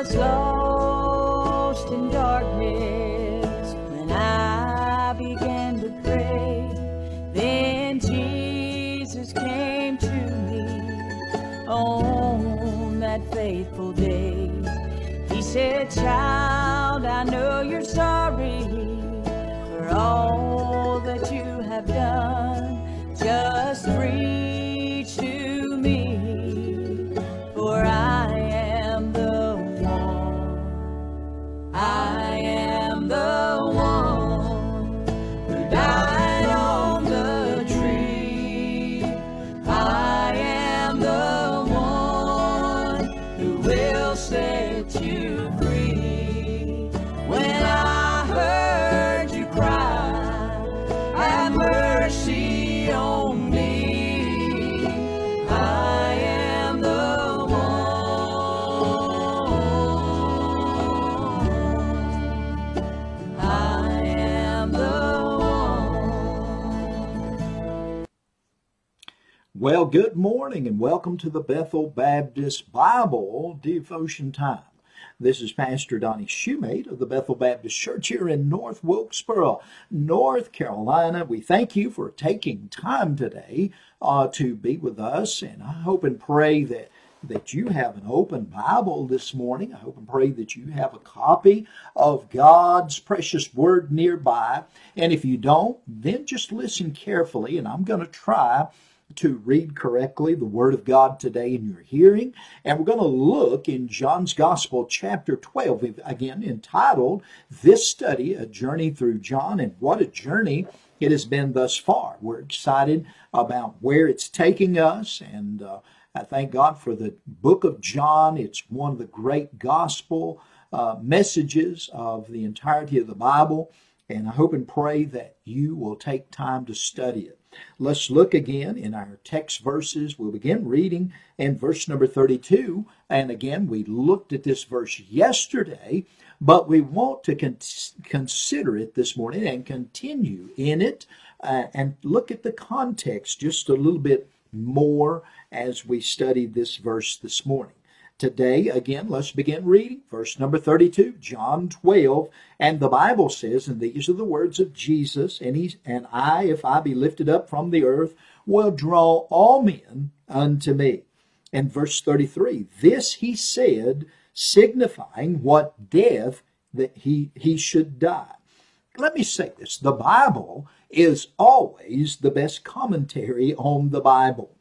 Was lost in darkness when I began to pray. Then Jesus came to me on that faithful day. He said, Child, I know you're sorry for all that you have done. Good morning and welcome to the Bethel Baptist Bible Devotion Time. This is Pastor Donnie Shumate of the Bethel Baptist Church here in North Wilkesboro, North Carolina. We thank you for taking time today uh, to be with us, and I hope and pray that that you have an open Bible this morning. I hope and pray that you have a copy of God's precious word nearby. And if you don't, then just listen carefully, and I'm going to try to read correctly the Word of God today in your hearing. And we're going to look in John's Gospel, chapter 12, again entitled This Study, A Journey Through John. And what a journey it has been thus far. We're excited about where it's taking us. And uh, I thank God for the book of John. It's one of the great gospel uh, messages of the entirety of the Bible. And I hope and pray that you will take time to study it. Let's look again in our text verses. We'll begin reading in verse number 32. And again, we looked at this verse yesterday, but we want to con- consider it this morning and continue in it uh, and look at the context just a little bit more as we study this verse this morning. Today, again, let's begin reading. Verse number 32, John 12. And the Bible says, and these are the words of Jesus, and, he, and I, if I be lifted up from the earth, will draw all men unto me. And verse 33, this he said, signifying what death that he, he should die. Let me say this the Bible is always the best commentary on the Bible.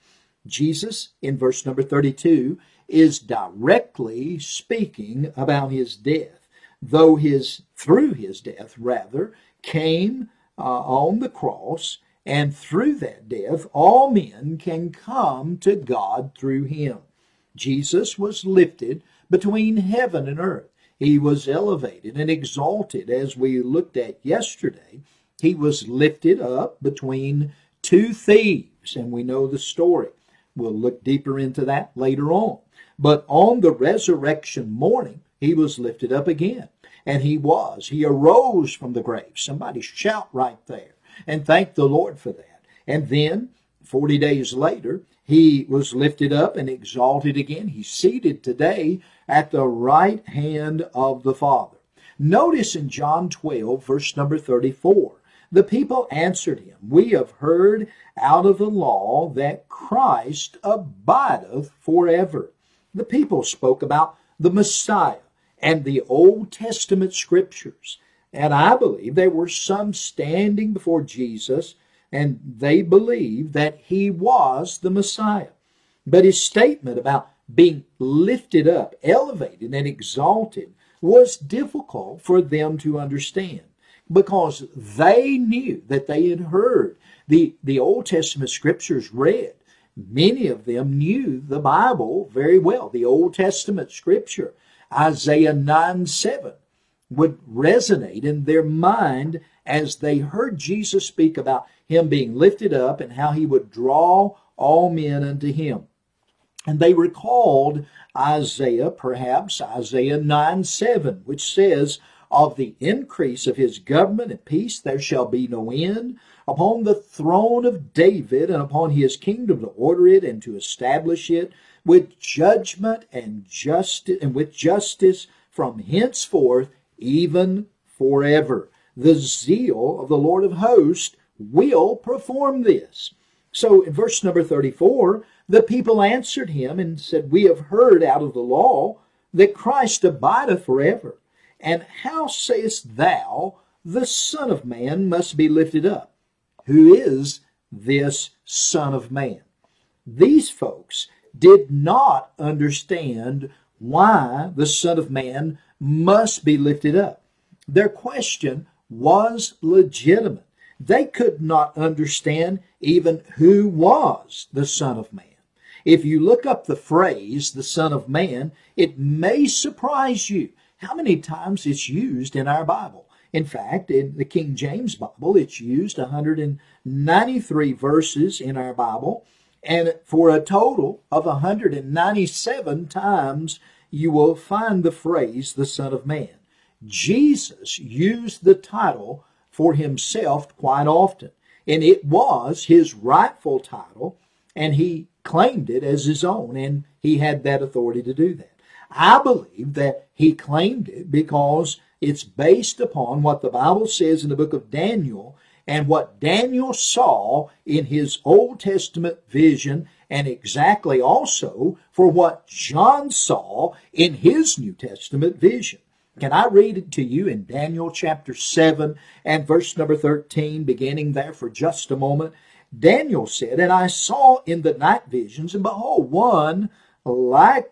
Jesus, in verse number 32, is directly speaking about his death, though his through his death rather came uh, on the cross, and through that death all men can come to God through him. Jesus was lifted between heaven and earth. He was elevated and exalted, as we looked at yesterday. He was lifted up between two thieves, and we know the story. We'll look deeper into that later on. But on the resurrection morning, he was lifted up again. And he was. He arose from the grave. Somebody shout right there and thank the Lord for that. And then, 40 days later, he was lifted up and exalted again. He's seated today at the right hand of the Father. Notice in John 12, verse number 34, the people answered him, We have heard out of the law that Christ abideth forever. The people spoke about the Messiah and the Old Testament scriptures. And I believe there were some standing before Jesus and they believed that he was the Messiah. But his statement about being lifted up, elevated, and exalted was difficult for them to understand because they knew that they had heard the, the Old Testament scriptures read. Many of them knew the Bible very well, the Old Testament scripture. Isaiah 9 7 would resonate in their mind as they heard Jesus speak about him being lifted up and how he would draw all men unto him. And they recalled Isaiah, perhaps Isaiah 9 7, which says, Of the increase of his government and peace there shall be no end upon the throne of David and upon his kingdom to order it and to establish it with judgment and justice and with justice from henceforth even forever. The zeal of the Lord of hosts will perform this. So in verse number 34, the people answered him and said, We have heard out of the law that Christ abideth forever. And how sayest thou, the Son of Man must be lifted up? Who is this Son of Man? These folks did not understand why the Son of Man must be lifted up. Their question was legitimate. They could not understand even who was the Son of Man. If you look up the phrase, the Son of Man, it may surprise you how many times it's used in our Bible. In fact, in the King James Bible, it's used 193 verses in our Bible, and for a total of 197 times you will find the phrase, the Son of Man. Jesus used the title for himself quite often, and it was his rightful title, and he claimed it as his own, and he had that authority to do that. I believe that he claimed it because it's based upon what the Bible says in the book of Daniel and what Daniel saw in his Old Testament vision and exactly also for what John saw in his New Testament vision. Can I read it to you in Daniel chapter 7 and verse number 13, beginning there for just a moment? Daniel said, And I saw in the night visions, and behold, one like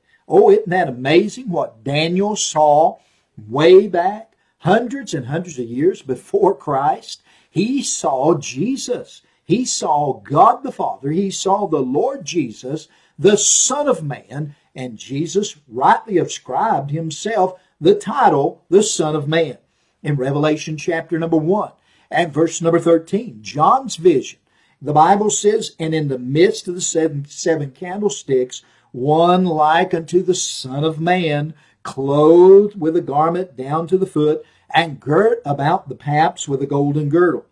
Oh, isn't that amazing what Daniel saw way back, hundreds and hundreds of years before Christ? He saw Jesus. He saw God the Father. He saw the Lord Jesus, the Son of Man, and Jesus rightly ascribed himself the title, the Son of Man. In Revelation chapter number 1 and verse number 13, John's vision the Bible says, and in the midst of the seven, seven candlesticks, one like unto the Son of Man, clothed with a garment down to the foot, and girt about the paps with a golden girdle.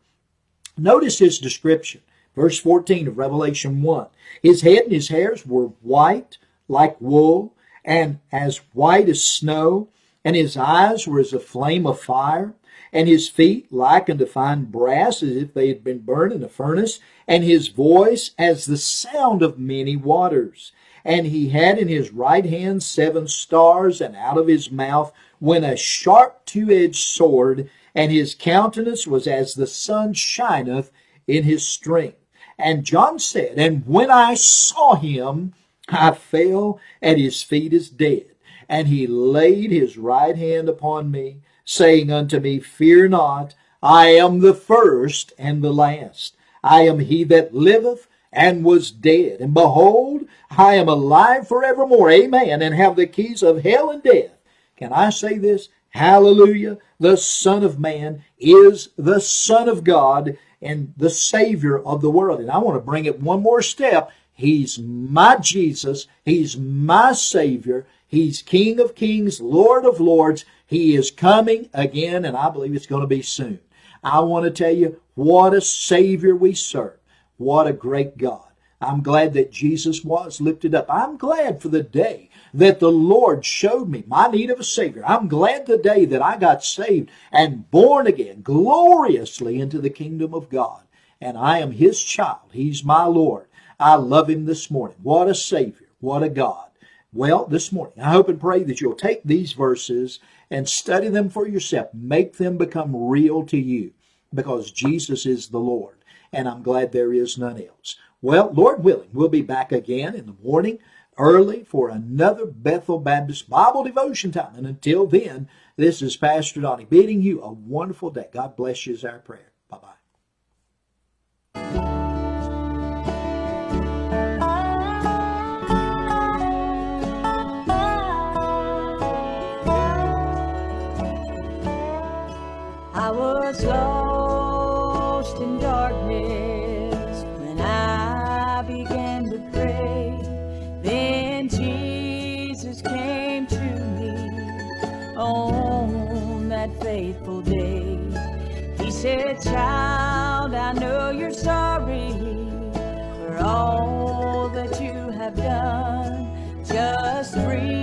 Notice his description. Verse 14 of Revelation 1. His head and his hairs were white like wool, and as white as snow, and his eyes were as a flame of fire, and his feet like unto fine brass, as if they had been burned in a furnace, and his voice as the sound of many waters. And he had in his right hand seven stars, and out of his mouth went a sharp two edged sword, and his countenance was as the sun shineth in his strength. And John said, And when I saw him, I fell at his feet as dead. And he laid his right hand upon me, saying unto me, Fear not, I am the first and the last. I am he that liveth and was dead. And behold, I am alive forevermore. Amen. And have the keys of hell and death. Can I say this? Hallelujah. The Son of Man is the Son of God and the Savior of the world. And I want to bring it one more step. He's my Jesus. He's my Savior. He's King of Kings, Lord of Lords. He is coming again, and I believe it's going to be soon. I want to tell you what a Savior we serve. What a great God. I'm glad that Jesus was lifted up. I'm glad for the day that the Lord showed me my need of a Savior. I'm glad the day that I got saved and born again gloriously into the kingdom of God. And I am His child. He's my Lord. I love Him this morning. What a Savior. What a God. Well, this morning, I hope and pray that you'll take these verses and study them for yourself. Make them become real to you because Jesus is the Lord and I'm glad there is none else. Well, Lord willing, we'll be back again in the morning early for another Bethel Baptist Bible devotion time. And until then, this is Pastor Donnie bidding you a wonderful day. God bless you is our prayer. Bye bye. I was lost. said, Child, I know you're sorry for all that you have done. Just breathe.